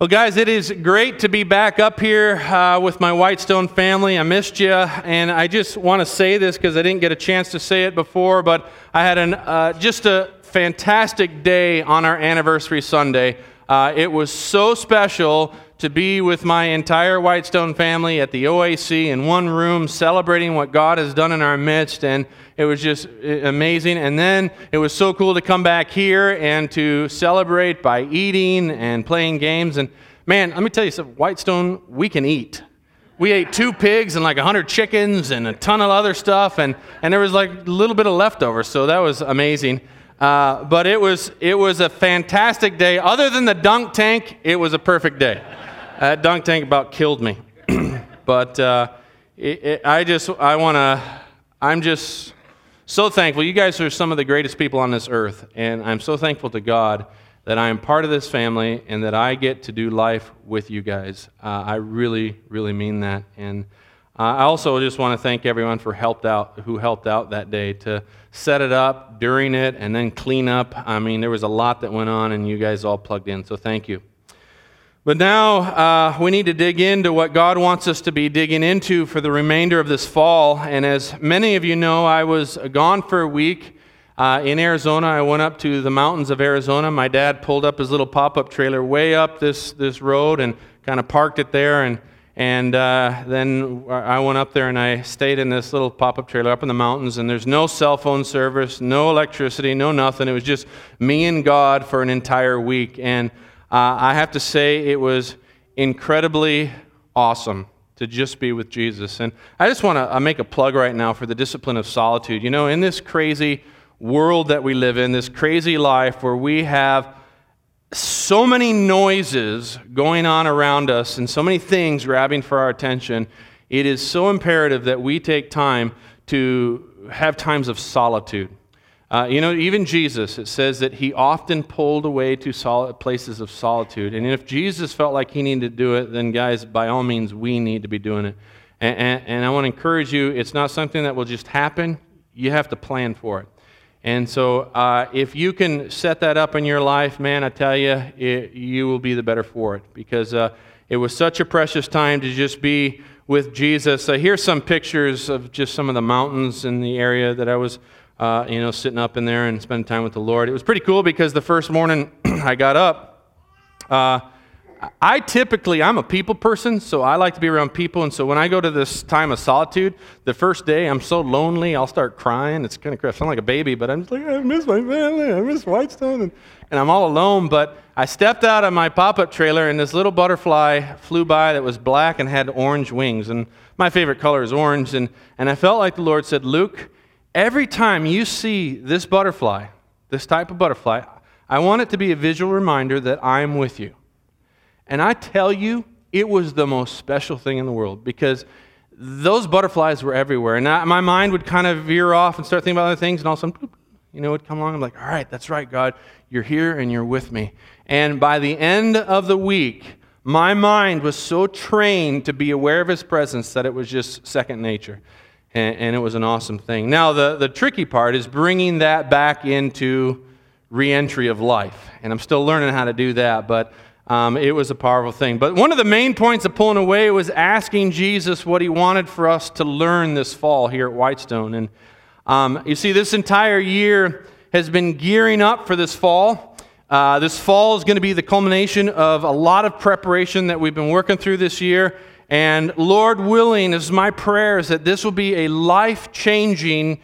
Well, guys, it is great to be back up here uh, with my Whitestone family. I missed you, and I just want to say this because I didn't get a chance to say it before, but I had an, uh, just a fantastic day on our anniversary Sunday. Uh, it was so special to be with my entire Whitestone family at the OAC in one room, celebrating what God has done in our midst, and it was just amazing. And then it was so cool to come back here and to celebrate by eating and playing games. And man, let me tell you something Whitestone, we can eat. We ate two pigs and like 100 chickens and a ton of other stuff, and, and there was like a little bit of leftovers, so that was amazing. Uh, but it was, it was a fantastic day. Other than the dunk tank, it was a perfect day. That dunk tank about killed me. but uh, it, it, I just, I want to, I'm just so thankful. You guys are some of the greatest people on this earth, and I'm so thankful to God that I am part of this family and that I get to do life with you guys. Uh, I really, really mean that. And uh, I also just want to thank everyone for helped out who helped out that day to set it up during it and then clean up. I mean, there was a lot that went on, and you guys all plugged in. So thank you. But now uh, we need to dig into what God wants us to be digging into for the remainder of this fall. And as many of you know, I was gone for a week uh, in Arizona. I went up to the mountains of Arizona. My dad pulled up his little pop up trailer way up this, this road and kind of parked it there. And, and uh, then I went up there and I stayed in this little pop up trailer up in the mountains. And there's no cell phone service, no electricity, no nothing. It was just me and God for an entire week. And uh, I have to say, it was incredibly awesome to just be with Jesus. And I just want to make a plug right now for the discipline of solitude. You know, in this crazy world that we live in, this crazy life where we have so many noises going on around us and so many things grabbing for our attention, it is so imperative that we take time to have times of solitude. Uh, you know, even Jesus, it says that he often pulled away to sol- places of solitude. And if Jesus felt like he needed to do it, then, guys, by all means, we need to be doing it. And, and, and I want to encourage you, it's not something that will just happen, you have to plan for it. And so, uh, if you can set that up in your life, man, I tell you, it, you will be the better for it because uh, it was such a precious time to just be with Jesus. Uh, here's some pictures of just some of the mountains in the area that I was uh, you know, sitting up in there and spending time with the Lord. It was pretty cool because the first morning I got up, uh, I typically, I'm a people person, so I like to be around people. And so when I go to this time of solitude, the first day I'm so lonely, I'll start crying. It's kind of, I sound like a baby, but I'm just like, I miss my family, I miss Whitestone, and, and I'm all alone. But I stepped out of my pop up trailer, and this little butterfly flew by that was black and had orange wings. And my favorite color is orange. And, and I felt like the Lord said, Luke, Every time you see this butterfly, this type of butterfly, I want it to be a visual reminder that I'm with you. And I tell you, it was the most special thing in the world because those butterflies were everywhere. And I, my mind would kind of veer off and start thinking about other things, and all of a sudden, you know, would come along. I'm like, all right, that's right, God. You're here and you're with me. And by the end of the week, my mind was so trained to be aware of his presence that it was just second nature and, and it was an awesome thing. Now, the, the tricky part is bringing that back into reentry of life. And I'm still learning how to do that, but um, it was a powerful thing. But one of the main points of pulling away was asking Jesus what he wanted for us to learn this fall here at Whitestone. And um, you see, this entire year has been gearing up for this fall. Uh, this fall is going to be the culmination of a lot of preparation that we've been working through this year. And Lord willing, is my prayer is that this will be a life changing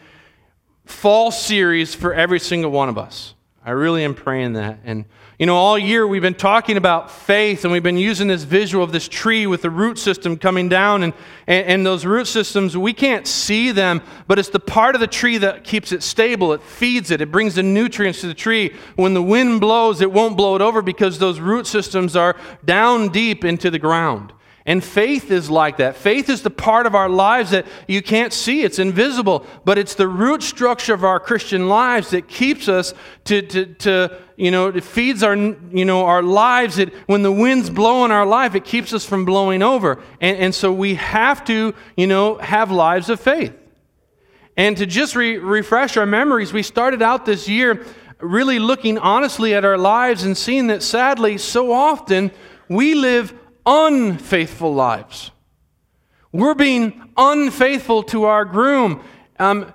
fall series for every single one of us. I really am praying that. And, you know, all year we've been talking about faith and we've been using this visual of this tree with the root system coming down. And, and, and, those root systems, we can't see them, but it's the part of the tree that keeps it stable. It feeds it, it brings the nutrients to the tree. When the wind blows, it won't blow it over because those root systems are down deep into the ground. And faith is like that. Faith is the part of our lives that you can't see, it's invisible, but it's the root structure of our Christian lives that keeps us to, to, to you know, it feeds our, you know, our lives. It, when the winds blow in our life, it keeps us from blowing over. And, and so we have to, you know, have lives of faith. And to just re- refresh our memories, we started out this year really looking honestly at our lives and seeing that sadly, so often, we live unfaithful lives. We're being unfaithful to our groom, um,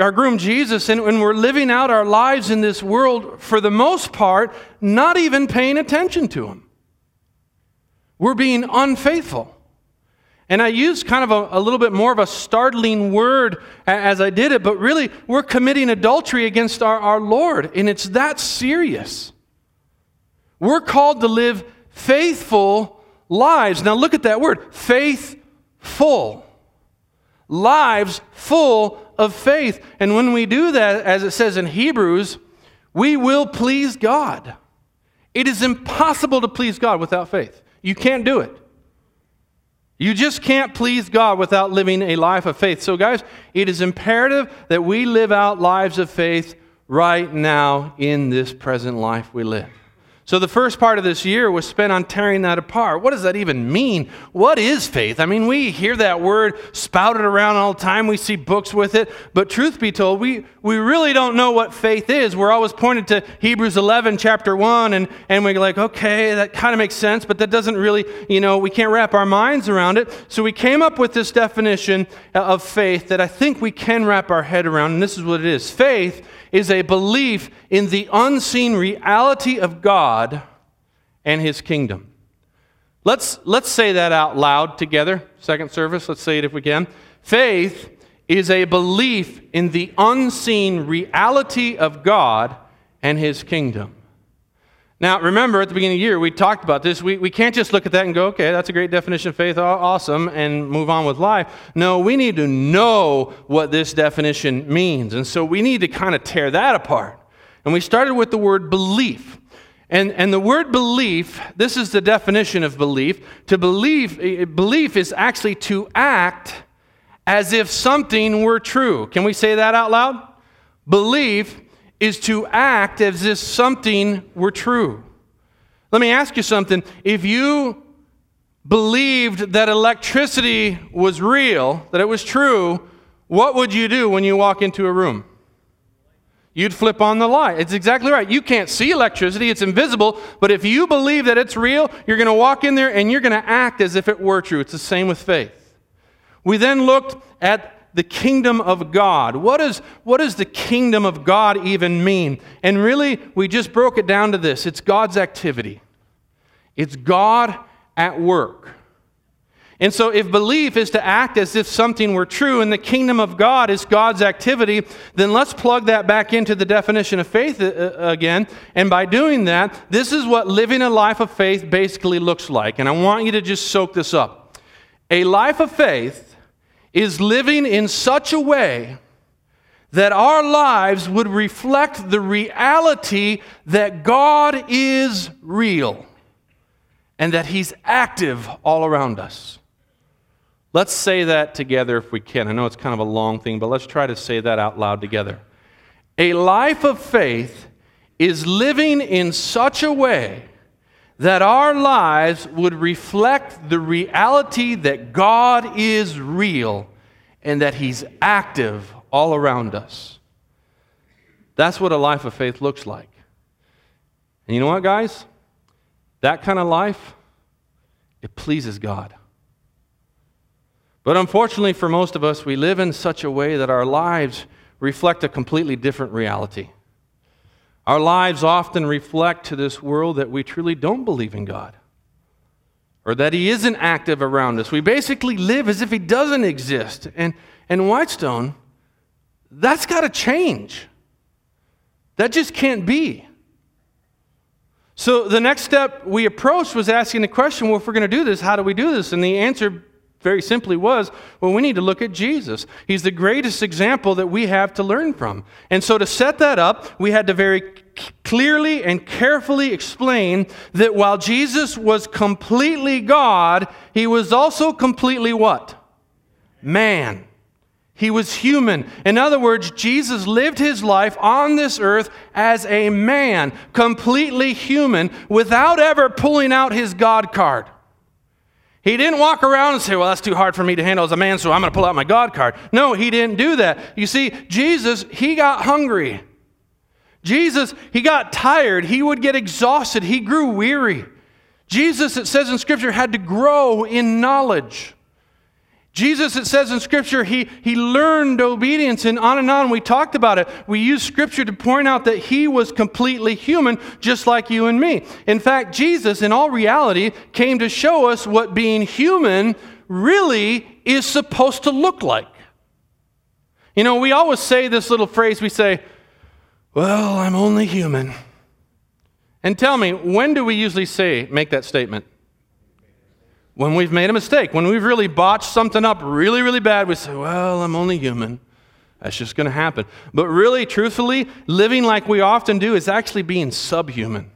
our groom Jesus, and, and we're living out our lives in this world for the most part, not even paying attention to him. We're being unfaithful. And I used kind of a, a, little bit more of a startling word as I did it, but really, we're committing adultery against our, our Lord, and it's that serious. We're called to live faithful lives. Now, look at that word faithful. Lives full of faith. And when we do that, as it says in Hebrews, we will please God. It is impossible to please God without faith. You can't do it. You just can't please God without living a life of faith. So, guys, it is imperative that we live out lives of faith right now in this present life we live. So, the first part of this year was spent on tearing that apart. What does that even mean? What is faith? I mean, we hear that word spouted around all the time, we see books with it, but truth be told, we, we really don't know what faith is. We're always pointed to Hebrews 11, chapter 1, and, and we're like, okay, that kind of makes sense, but that doesn't really, you know, we can't wrap our minds around it. So, we came up with this definition uh, of faith that I think we can wrap our head around, and this is what it is faith is a belief in the unseen reality of God and his kingdom. Let's, let's say that out loud together. Second service, let's say it if we can. Faith is a belief in the unseen reality of God and his kingdom. Now, remember at the beginning of the year, we talked about this. We, we can't just look at that and go, okay, that's a great definition of faith, awesome, and move on with life. No, we need to know what this definition means. And so we need to kind of tear that apart. And we started with the word belief. And, and the word belief, this is the definition of belief. To believe, eh, belief is actually to act as if something were true. Can we say that out loud? Belief is to act as if something were true. Let me ask you something. If you believed that electricity was real, that it was true, what would you do when you walk into a room? You'd flip on the light. It's exactly right. You can't see electricity, it's invisible, but if you believe that it's real, you're going to walk in there and you're going to act as if it were true. It's the same with faith. We then looked at the kingdom of God. What, is, what does the kingdom of God even mean? And really, we just broke it down to this it's God's activity, it's God at work. And so, if belief is to act as if something were true and the kingdom of God is God's activity, then let's plug that back into the definition of faith uh, uh, again. And by doing that, this is what living a life of faith basically looks like. And I want you to just soak this up. A life of faith is living in such a way that our lives would reflect the reality that God is real and that He's active all around us. Let's say that together if we can. I know it's kind of a long thing, but let's try to say that out loud together. A life of faith is living in such a way that our lives would reflect the reality that God is real and that He's active all around us. That's what a life of faith looks like. And you know what, guys? That kind of life, it pleases God. But unfortunately, for most of us, we live in such a way that our lives reflect a completely different reality. Our lives often reflect to this world that we truly don't believe in God or that He isn't active around us. We basically live as if He doesn't exist. And, and Whitestone, that's got to change. That just can't be. So the next step we approached was asking the question well, if we're going to do this, how do we do this? And the answer very simply was well, we need to look at Jesus. He's the greatest example that we have to learn from. And so to set that up, we had to very clearly and carefully explain that while Jesus was completely God, he was also completely what? Man. He was human. In other words, Jesus lived his life on this earth as a man, completely human, without ever pulling out his God card. He didn't walk around and say, Well, that's too hard for me to handle as a man, so I'm going to pull out my God card. No, he didn't do that. You see, Jesus, he got hungry. Jesus, he got tired. He would get exhausted. He grew weary. Jesus, it says in Scripture, had to grow in knowledge. Jesus, it says in Scripture, he, he learned obedience, and on and on. We talked about it. We use Scripture to point out that he was completely human, just like you and me. In fact, Jesus, in all reality, came to show us what being human really is supposed to look like. You know, we always say this little phrase we say, Well, I'm only human. And tell me, when do we usually say, make that statement? When we've made a mistake, when we've really botched something up really, really bad, we say, Well, I'm only human. That's just going to happen. But really, truthfully, living like we often do is actually being subhuman.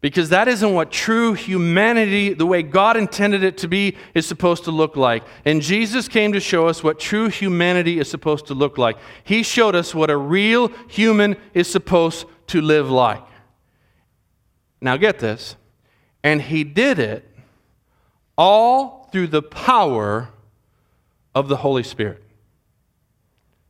Because that isn't what true humanity, the way God intended it to be, is supposed to look like. And Jesus came to show us what true humanity is supposed to look like. He showed us what a real human is supposed to live like. Now, get this. And He did it all through the power of the Holy Spirit.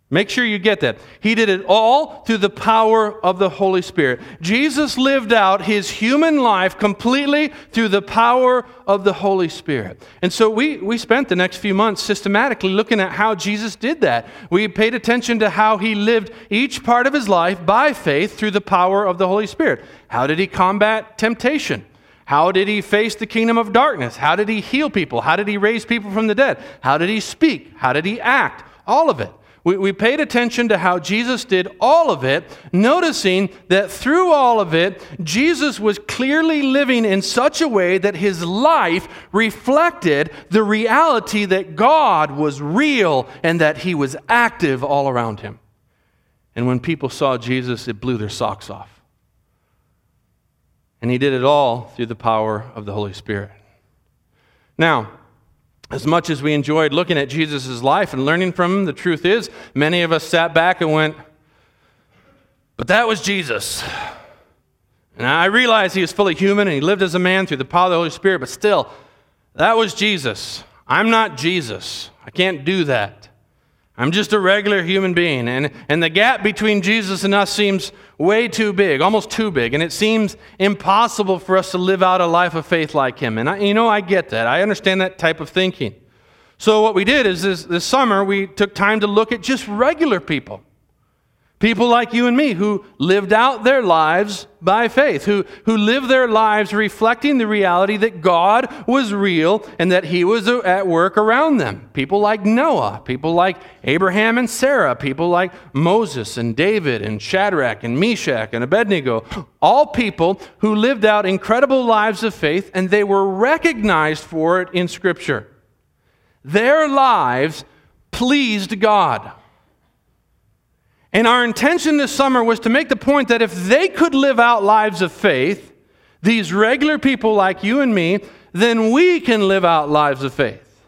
Make sure you get that. He did it all through the power of the Holy Spirit. Jesus lived out his human life completely through the power of the Holy Spirit. And so we, we spent the next few months systematically looking at how Jesus did that. We paid attention to how he lived each part of his life by faith through the power of the Holy Spirit. How did he combat temptation? How did he face the kingdom of darkness? How did he heal people? How did he raise people from the dead? How did he speak? How did he act? All of it. We, we paid attention to how Jesus did all of it, noticing that through all of it, Jesus was clearly living in such a way that his life reflected the reality that God was real and that he was active all around him. And when people saw Jesus, it blew their socks off. And he did it all through the power of the Holy Spirit. Now, as much as we enjoyed looking at Jesus' life and learning from him, the truth is, many of us sat back and went, But that was Jesus. And I realize he was fully human and he lived as a man through the power of the Holy Spirit, but still, that was Jesus. I'm not Jesus. I can't do that. I'm just a regular human being. And, and the gap between Jesus and us seems way too big, almost too big. And it seems impossible for us to live out a life of faith like him. And I, you know, I get that. I understand that type of thinking. So, what we did is this, this summer, we took time to look at just regular people. People like you and me who lived out their lives by faith, who, who lived their lives reflecting the reality that God was real and that He was at work around them. People like Noah, people like Abraham and Sarah, people like Moses and David and Shadrach and Meshach and Abednego. All people who lived out incredible lives of faith and they were recognized for it in Scripture. Their lives pleased God. And our intention this summer was to make the point that if they could live out lives of faith, these regular people like you and me, then we can live out lives of faith.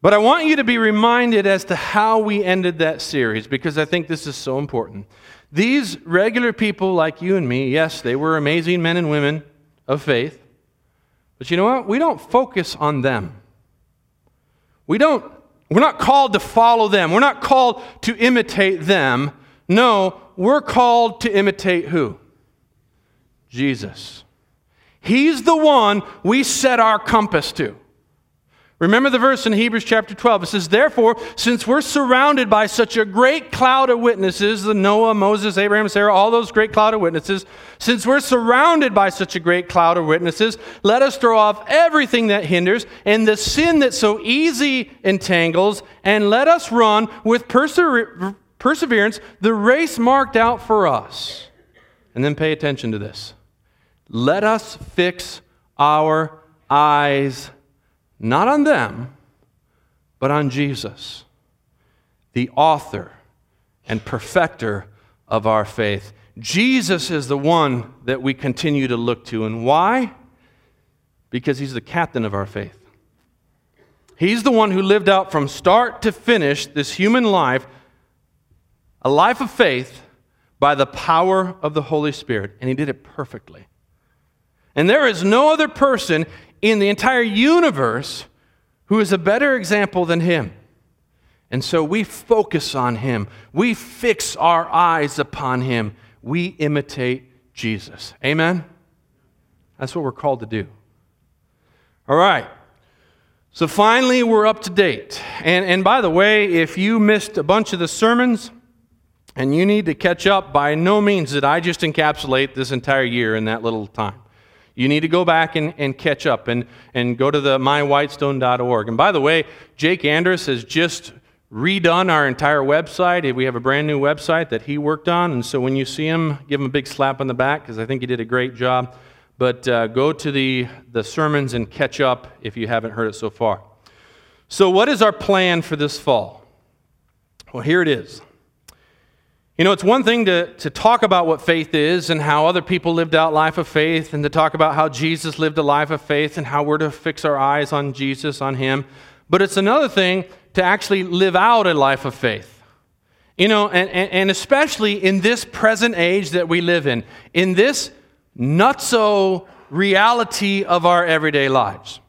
But I want you to be reminded as to how we ended that series because I think this is so important. These regular people like you and me, yes, they were amazing men and women of faith. But you know what? We don't focus on them. We don't we're not called to follow them. We're not called to imitate them. No, we're called to imitate who? Jesus. He's the one we set our compass to. Remember the verse in Hebrews chapter 12. It says, Therefore, since we're surrounded by such a great cloud of witnesses, the Noah, Moses, Abraham, Sarah, all those great cloud of witnesses, since we're surrounded by such a great cloud of witnesses, let us throw off everything that hinders and the sin that so easy entangles, and let us run with persever- perseverance the race marked out for us. And then pay attention to this. Let us fix our eyes not on them, but on Jesus, the author and perfecter of our faith. Jesus is the one that we continue to look to. And why? Because he's the captain of our faith. He's the one who lived out from start to finish this human life, a life of faith, by the power of the Holy Spirit. And he did it perfectly. And there is no other person in the entire universe who is a better example than him. And so we focus on him. We fix our eyes upon him. We imitate Jesus. Amen? That's what we're called to do. All right. So finally, we're up to date. And, and by the way, if you missed a bunch of the sermons and you need to catch up, by no means did I just encapsulate this entire year in that little time. You need to go back and, and catch up and, and go to the mywhitestone.org. And by the way, Jake Andrus has just redone our entire website. We have a brand new website that he worked on. And so when you see him, give him a big slap on the back because I think he did a great job. But uh, go to the, the sermons and catch up if you haven't heard it so far. So, what is our plan for this fall? Well, here it is. You know, it's one thing to, to talk about what faith is and how other people lived out life of faith and to talk about how Jesus lived a life of faith and how we're to fix our eyes on Jesus, on Him. But it's another thing to actually live out a life of faith. You know, and, and, and especially in this present age that we live in, in this not so reality of our everyday lives.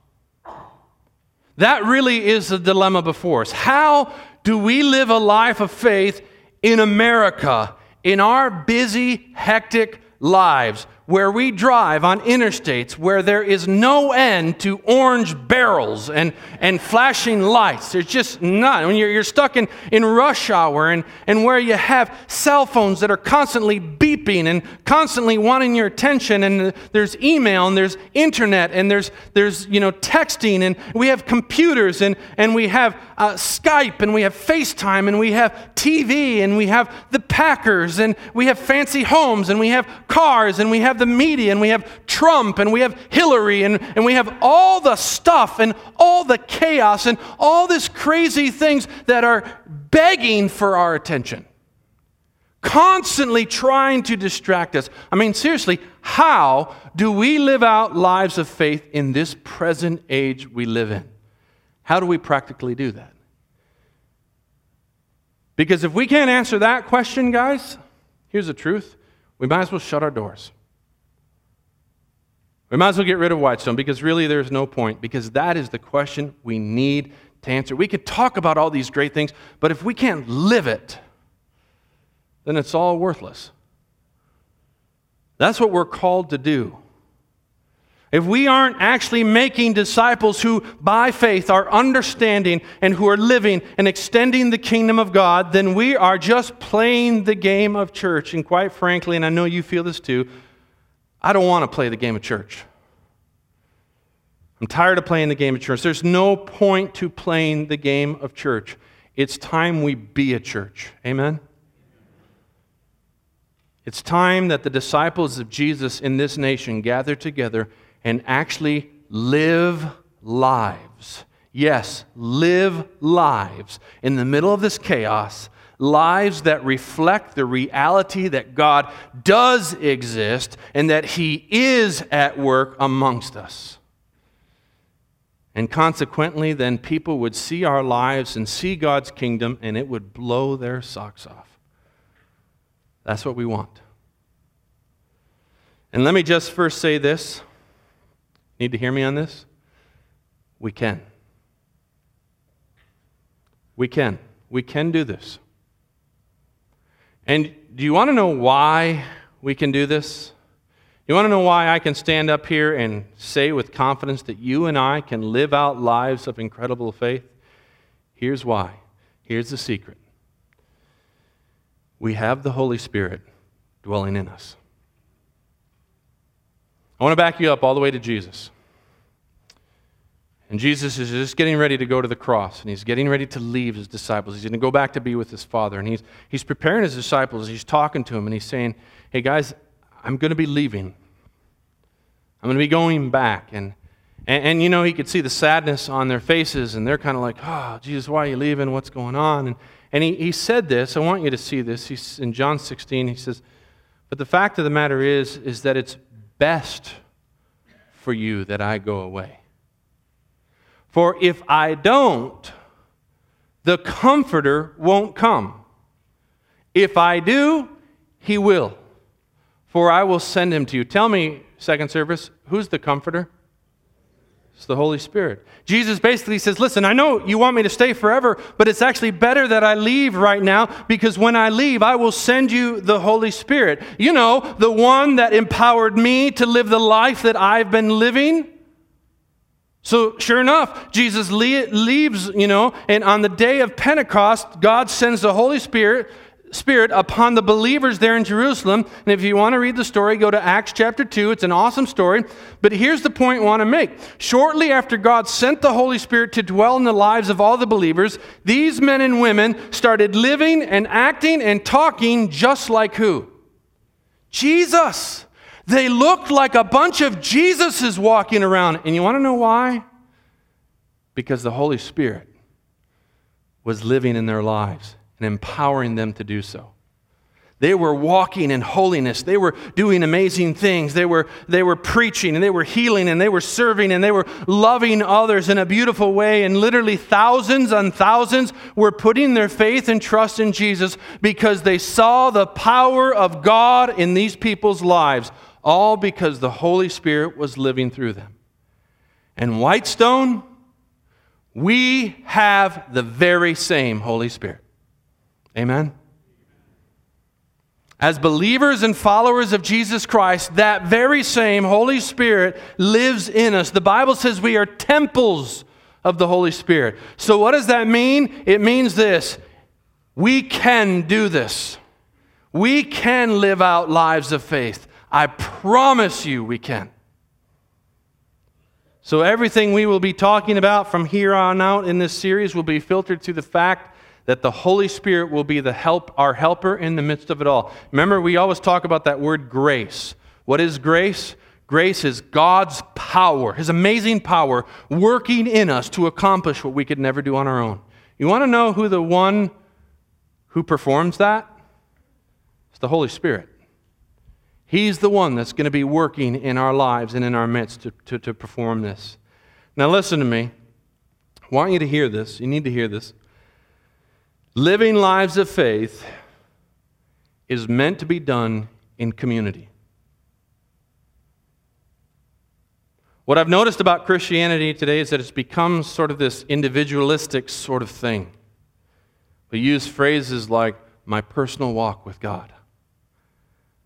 That really is the dilemma before us. How do we live a life of faith in America, in our busy, hectic lives? Where we drive on interstates where there is no end to orange barrels and, and flashing lights. There's just none. When you're, you're stuck in, in rush hour and, and where you have cell phones that are constantly beeping and constantly wanting your attention, and there's email and there's internet and there's, there's you know, texting, and we have computers and, and we have uh, Skype and we have FaceTime and we have TV and we have the Packers and we have fancy homes and we have cars and we have the media and we have Trump and we have Hillary and, and we have all the stuff and all the chaos and all these crazy things that are begging for our attention. Constantly trying to distract us. I mean, seriously, how do we live out lives of faith in this present age we live in? How do we practically do that? Because if we can't answer that question, guys, here's the truth we might as well shut our doors. We might as well get rid of Whitestone because really there's no point, because that is the question we need to answer. We could talk about all these great things, but if we can't live it, then it's all worthless. That's what we're called to do. If we aren't actually making disciples who, by faith, are understanding and who are living and extending the kingdom of God, then we are just playing the game of church. And quite frankly, and I know you feel this too, I don't want to play the game of church. I'm tired of playing the game of church. There's no point to playing the game of church. It's time we be a church. Amen? It's time that the disciples of Jesus in this nation gather together and actually live lives. Yes, live lives in the middle of this chaos lives that reflect the reality that God does exist and that He is at work amongst us. And consequently, then people would see our lives and see God's kingdom, and it would blow their socks off. That's what we want. And let me just first say this. Need to hear me on this? We can. We can. We can do this. And do you want to know why we can do this? You want to know why I can stand up here and say with confidence that you and I can live out lives of incredible faith? Here's why. Here's the secret we have the Holy Spirit dwelling in us. I want to back you up all the way to Jesus. And Jesus is just getting ready to go to the cross, and he's getting ready to leave his disciples. He's going to go back to be with his Father. And he's, he's preparing his disciples. He's talking to them, and he's saying, Hey, guys, I'm going to be leaving. I'm going to be going back. And, and, and, you know, he could see the sadness on their faces, and they're kind of like, Oh, Jesus, why are you leaving? What's going on? And, and he, he said this. I want you to see this. He's, in John 16, he says, But the fact of the matter is, is that it's best for you that I go away. For if I don't, the Comforter won't come. If I do, he will. For I will send him to you. Tell me, second service, who's the Comforter? It's the Holy Spirit. Jesus basically says, Listen, I know you want me to stay forever, but it's actually better that I leave right now because when I leave, I will send you the Holy Spirit. You know, the one that empowered me to live the life that I've been living. So, sure enough, Jesus leaves, you know, and on the day of Pentecost, God sends the Holy Spirit Spirit upon the believers there in Jerusalem. And if you want to read the story, go to Acts chapter 2. It's an awesome story. But here's the point I want to make. Shortly after God sent the Holy Spirit to dwell in the lives of all the believers, these men and women started living and acting and talking just like who? Jesus. They looked like a bunch of Jesuses walking around. And you want to know why? Because the Holy Spirit was living in their lives and empowering them to do so. They were walking in holiness. They were doing amazing things. They were, they were preaching and they were healing and they were serving and they were loving others in a beautiful way. And literally thousands and thousands were putting their faith and trust in Jesus because they saw the power of God in these people's lives, all because the Holy Spirit was living through them. And Whitestone, we have the very same Holy Spirit. Amen? As believers and followers of Jesus Christ, that very same Holy Spirit lives in us. The Bible says we are temples of the Holy Spirit. So, what does that mean? It means this we can do this. We can live out lives of faith. I promise you we can. So, everything we will be talking about from here on out in this series will be filtered through the fact that the Holy Spirit will be the help, our helper in the midst of it all. Remember, we always talk about that word grace. What is grace? Grace is God's power, His amazing power, working in us to accomplish what we could never do on our own. You want to know who the one who performs that? It's the Holy Spirit. He's the one that's going to be working in our lives and in our midst to, to, to perform this. Now, listen to me. I want you to hear this. You need to hear this. Living lives of faith is meant to be done in community. What I've noticed about Christianity today is that it's become sort of this individualistic sort of thing. We use phrases like my personal walk with God,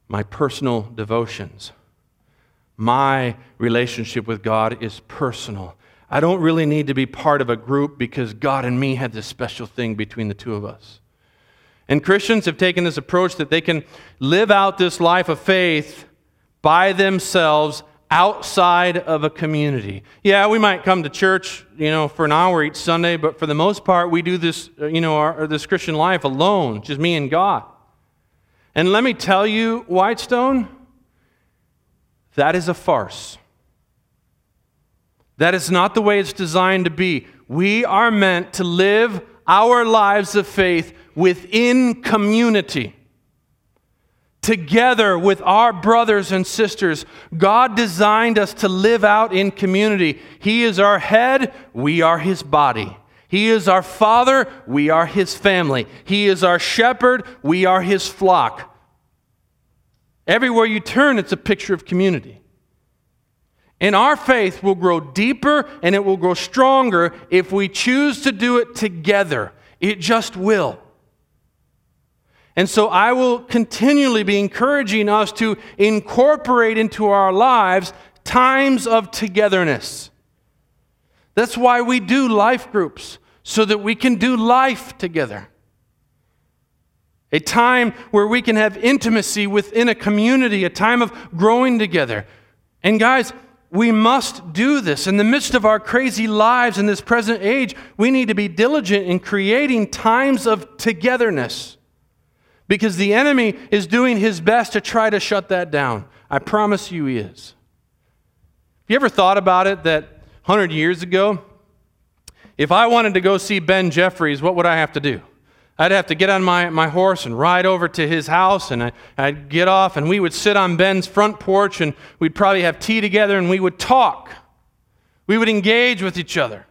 my personal devotions, my relationship with God is personal. I don't really need to be part of a group because God and me had this special thing between the two of us. And Christians have taken this approach that they can live out this life of faith by themselves outside of a community. Yeah, we might come to church, you know, for an hour each Sunday, but for the most part, we do this, uh, you know, our, this Christian life alone, just me and God. And let me tell you, Whitestone, that is a farce. That is not the way it's designed to be. We are meant to live our lives of faith within community. Together with our brothers and sisters, God designed us to live out in community. He is our head, we are His body. He is our father, we are His family. He is our shepherd, we are His flock. Everywhere you turn, it's a picture of community. And our faith will grow deeper and it will grow stronger if we choose to do it together. It just will. And so I will continually be encouraging us to incorporate into our lives times of togetherness. That's why we do life groups, so that we can do life together. A time where we can have intimacy within a community, a time of growing together. And guys, we must do this. In the midst of our crazy lives in this present age, we need to be diligent in creating times of togetherness because the enemy is doing his best to try to shut that down. I promise you he is. Have you ever thought about it that 100 years ago, if I wanted to go see Ben Jeffries, what would I have to do? I'd have to get on my, my horse and ride over to his house, and I, I'd get off, and we would sit on Ben's front porch, and we'd probably have tea together, and we would talk. We would engage with each other.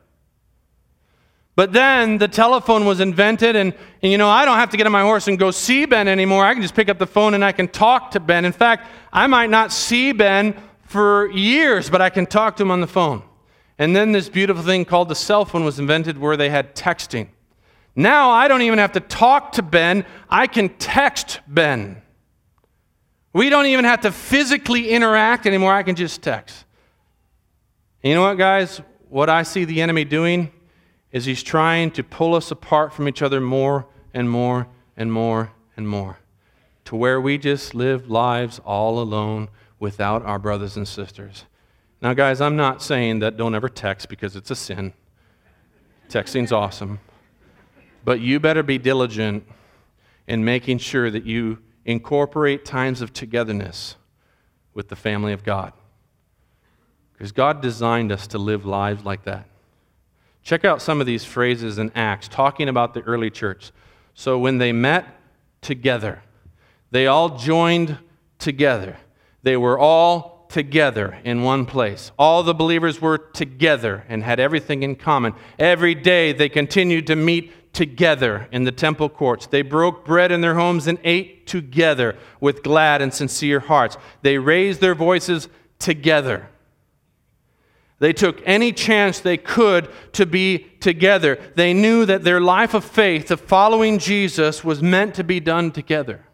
But then the telephone was invented, and, and, you know, I don't have to get on my horse and go see Ben anymore. I can just pick up the phone and I can talk to Ben. In fact, I might not see Ben for years, but I can talk to him on the phone. And then this beautiful thing called the cell phone was invented where they had texting. Now I don't even have to talk to Ben, I can text Ben. We don't even have to physically interact anymore, I can just text. You know what, guys? What I see the enemy doing is he's trying to pull us apart from each other more and more and more and more to where we just live lives all alone without our brothers and sisters. Now, guys, I'm not saying that don't ever text because it's a sin. Texting's awesome. But you better be diligent in making sure that you incorporate times of togetherness with the family of God. Because God designed us to live lives like that. Check out some of these phrases in Acts talking about the early church. So when they met together, they all joined together. They were all together in one place. All the believers were together and had everything in common. Every day they continued to meet together in the temple courts. They broke bread in their homes and ate together with glad and sincere hearts. They raised their voices together. They took any chance they could to be together. They knew that their life of faith, of following Jesus, was meant to be done together.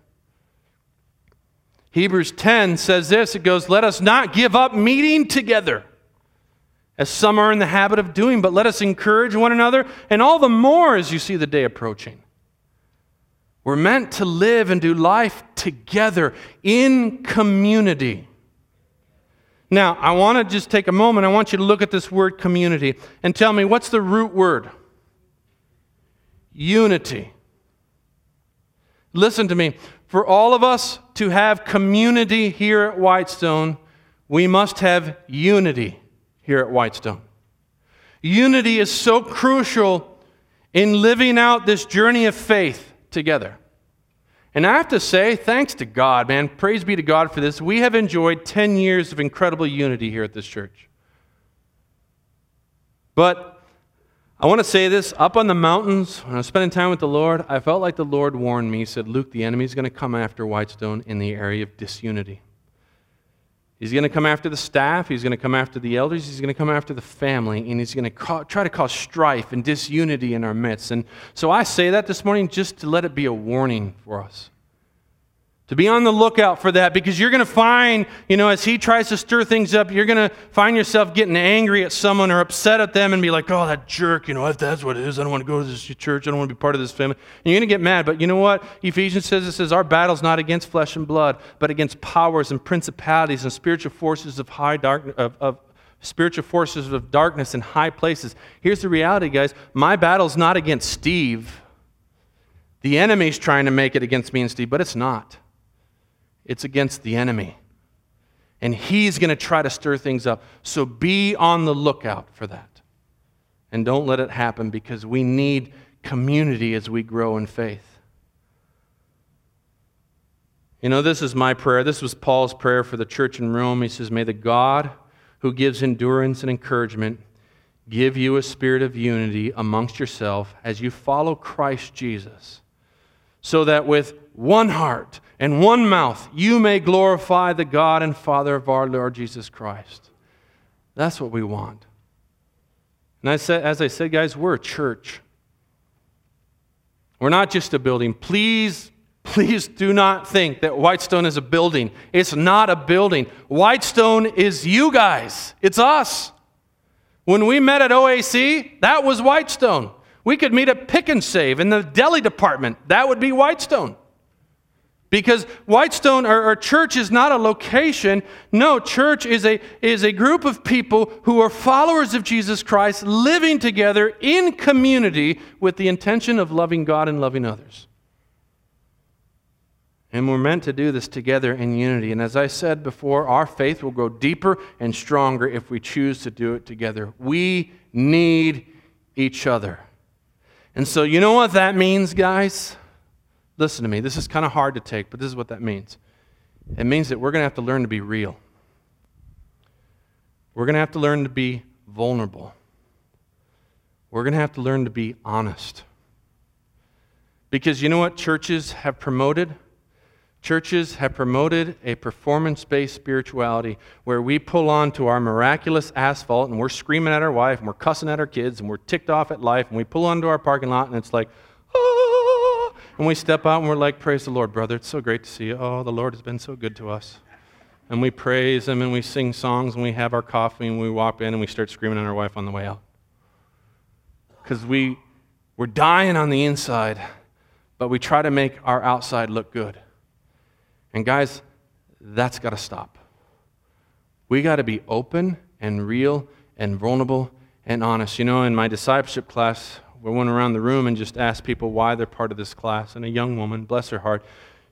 Hebrews 10 says this it goes, Let us not give up meeting together, as some are in the habit of doing, but let us encourage one another, and all the more as you see the day approaching. We're meant to live and do life together in community. Now, I want to just take a moment. I want you to look at this word community and tell me what's the root word? Unity. Listen to me. For all of us to have community here at Whitestone, we must have unity here at Whitestone. Unity is so crucial in living out this journey of faith together. And I have to say, thanks to God, man, praise be to God for this. We have enjoyed 10 years of incredible unity here at this church. But I want to say this up on the mountains, when I was spending time with the Lord, I felt like the Lord warned me. He said, Luke, the enemy is going to come after Whitestone in the area of disunity. He's going to come after the staff. He's going to come after the elders. He's going to come after the family. And he's going to ca- try to cause strife and disunity in our midst. And so I say that this morning just to let it be a warning for us. To be on the lookout for that because you're going to find, you know, as he tries to stir things up, you're going to find yourself getting angry at someone or upset at them and be like, oh, that jerk, you know, if that's what it is, I don't want to go to this church, I don't want to be part of this family. And you're going to get mad. But you know what? Ephesians says it says, our battle's not against flesh and blood, but against powers and principalities and spiritual forces of high dark, of, of spiritual forces of darkness in high places. Here's the reality, guys. My battle's not against Steve. The enemy's trying to make it against me and Steve, but it's not it's against the enemy. And he's going to try to stir things up. So be on the lookout for that. And don't let it happen because we need community as we grow in faith. You know, this is my prayer. This was Paul's prayer for the church in Rome. He says, May the God who gives endurance and encouragement give you a spirit of unity amongst yourself as you follow Christ Jesus, so that with one heart and one mouth, you may glorify the God and Father of our Lord Jesus Christ. That's what we want. And I said, as I said, guys, we're a church. We're not just a building. Please, please do not think that Whitestone is a building. It's not a building. Whitestone is you guys, it's us. When we met at OAC, that was Whitestone. We could meet at Pick and Save in the deli department. That would be Whitestone. Because Whitestone, our, our, church, is not a location. No, church is a, is a group of people who are followers of Jesus Christ living together in community with the intention of loving God and loving others. And we're meant to do this together in unity. And as I said before, our faith will grow deeper and stronger if we choose to do it together. We need each other. And so, you know what that means, guys? Listen to me. This is kind of hard to take, but this is what that means. It means that we're going to have to learn to be real. We're going to have to learn to be vulnerable. We're going to have to learn to be honest. Because you know what churches have promoted? Churches have promoted a performance based spirituality where we pull on to our miraculous asphalt and we're screaming at our wife and we're cussing at our kids and we're ticked off at life and we pull onto our parking lot and it's like, ah, and we step out and we're like, Praise the Lord, brother. It's so great to see you. Oh, the Lord has been so good to us. And we praise Him and we sing songs and we have our coffee and we walk in and we start screaming at our wife on the way out. Because we, we're dying on the inside, but we try to make our outside look good. And guys, that's got to stop. We got to be open and real and vulnerable and honest. You know, in my discipleship class, we went around the room and just asked people why they're part of this class. And a young woman, bless her heart,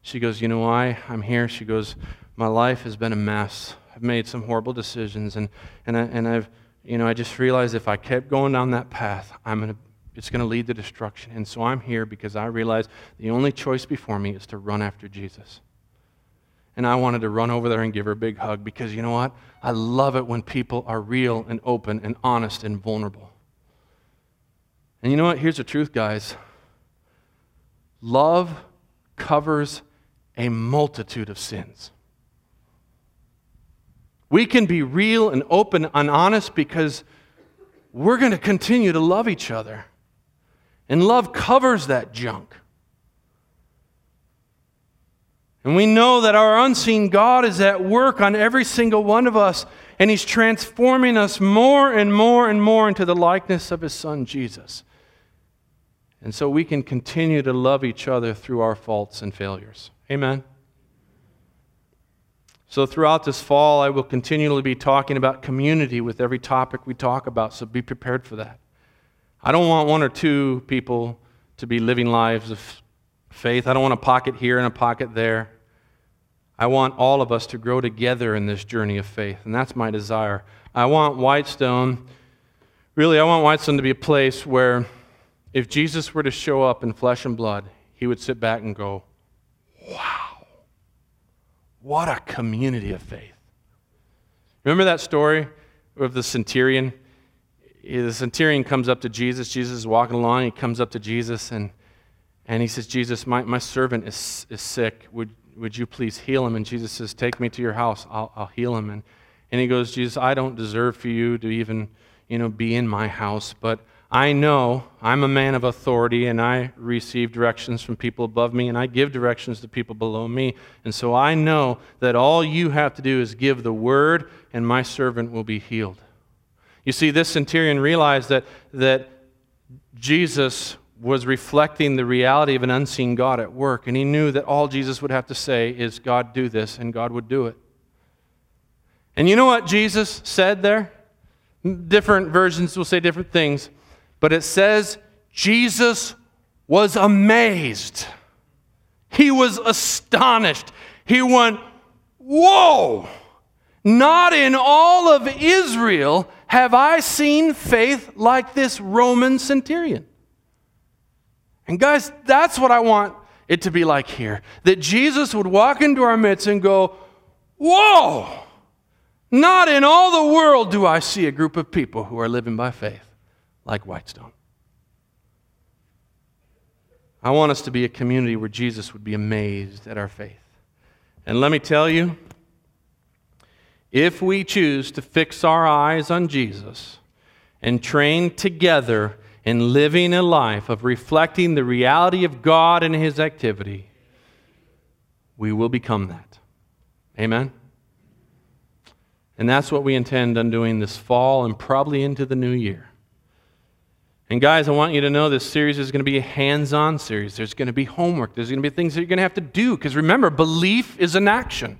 she goes, You know why I'm here? She goes, My life has been a mess. I've made some horrible decisions. And, and, I, and I've, you know, I just realized if I kept going down that path, I'm to it's going to lead to destruction. And so I'm here because I realize the only choice before me is to run after Jesus. And I wanted to run over there and give her a big hug because you know what? I love it when people are real and open and honest and vulnerable. And you know what? Here's the truth, guys love covers a multitude of sins. We can be real and open and honest because we're going to continue to love each other. And love covers that junk. And we know that our unseen God is at work on every single one of us, and He's transforming us more and more and more into the likeness of His Son, Jesus. And so we can continue to love each other through our faults and failures. Amen. So, throughout this fall, I will continually be talking about community with every topic we talk about, so be prepared for that. I don't want one or two people to be living lives of faith. I don't want a pocket here and a pocket there. I want all of us to grow together in this journey of faith, and that's my desire. I want Whitestone, really, I want Whitestone to be a place where if Jesus were to show up in flesh and blood, he would sit back and go, Wow, what a community of faith. Remember that story of the centurion? The centurion comes up to Jesus. Jesus is walking along. He comes up to Jesus and, and he says, Jesus, my, my servant is, is sick. Would, would you please heal him? And Jesus says, Take me to your house. I'll, I'll heal him. And, and he goes, Jesus, I don't deserve for you to even you know, be in my house, but I know I'm a man of authority and I receive directions from people above me and I give directions to people below me. And so I know that all you have to do is give the word and my servant will be healed. You see, this centurion realized that, that Jesus was reflecting the reality of an unseen God at work. And he knew that all Jesus would have to say is, God, do this, and God would do it. And you know what Jesus said there? Different versions will say different things, but it says Jesus was amazed. He was astonished. He went, Whoa! Not in all of Israel have I seen faith like this Roman centurion. And guys, that's what I want it to be like here. That Jesus would walk into our midst and go, Whoa! Not in all the world do I see a group of people who are living by faith like Whitestone. I want us to be a community where Jesus would be amazed at our faith. And let me tell you, if we choose to fix our eyes on Jesus and train together in living a life of reflecting the reality of God and His activity, we will become that. Amen? And that's what we intend on doing this fall and probably into the new year. And guys, I want you to know this series is going to be a hands on series. There's going to be homework, there's going to be things that you're going to have to do. Because remember, belief is an action.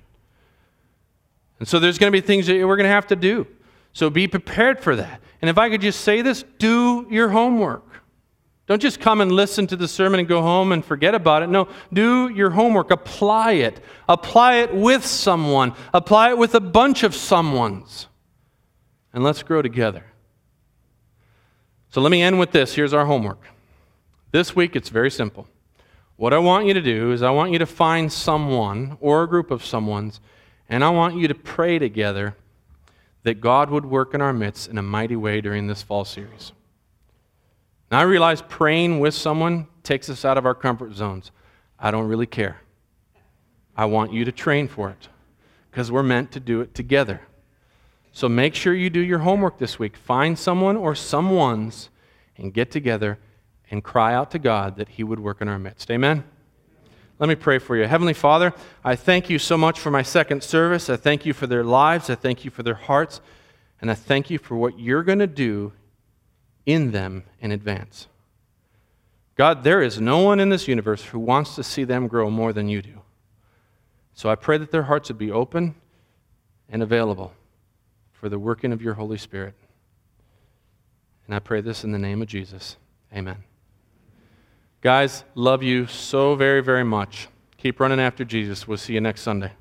And so there's going to be things that we're going to have to do. So be prepared for that. And if I could just say this, do your homework. Don't just come and listen to the sermon and go home and forget about it. No, do your homework. Apply it. Apply it with someone. Apply it with a bunch of someones. And let's grow together. So let me end with this. Here's our homework. This week, it's very simple. What I want you to do is I want you to find someone or a group of someone's, and I want you to pray together that God would work in our midst in a mighty way during this fall series. Now, I realize praying with someone takes us out of our comfort zones. I don't really care. I want you to train for it because we're meant to do it together. So make sure you do your homework this week. Find someone or someone's and get together and cry out to God that He would work in our midst. Amen? Let me pray for you. Heavenly Father, I thank you so much for my second service. I thank you for their lives. I thank you for their hearts. And I thank you for what you're going to do in them in advance. God, there is no one in this universe who wants to see them grow more than you do. So I pray that their hearts would be open and available for the working of your Holy Spirit. And I pray this in the name of Jesus. Amen. Guys, love you so very, very much. Keep running after Jesus. We'll see you next Sunday.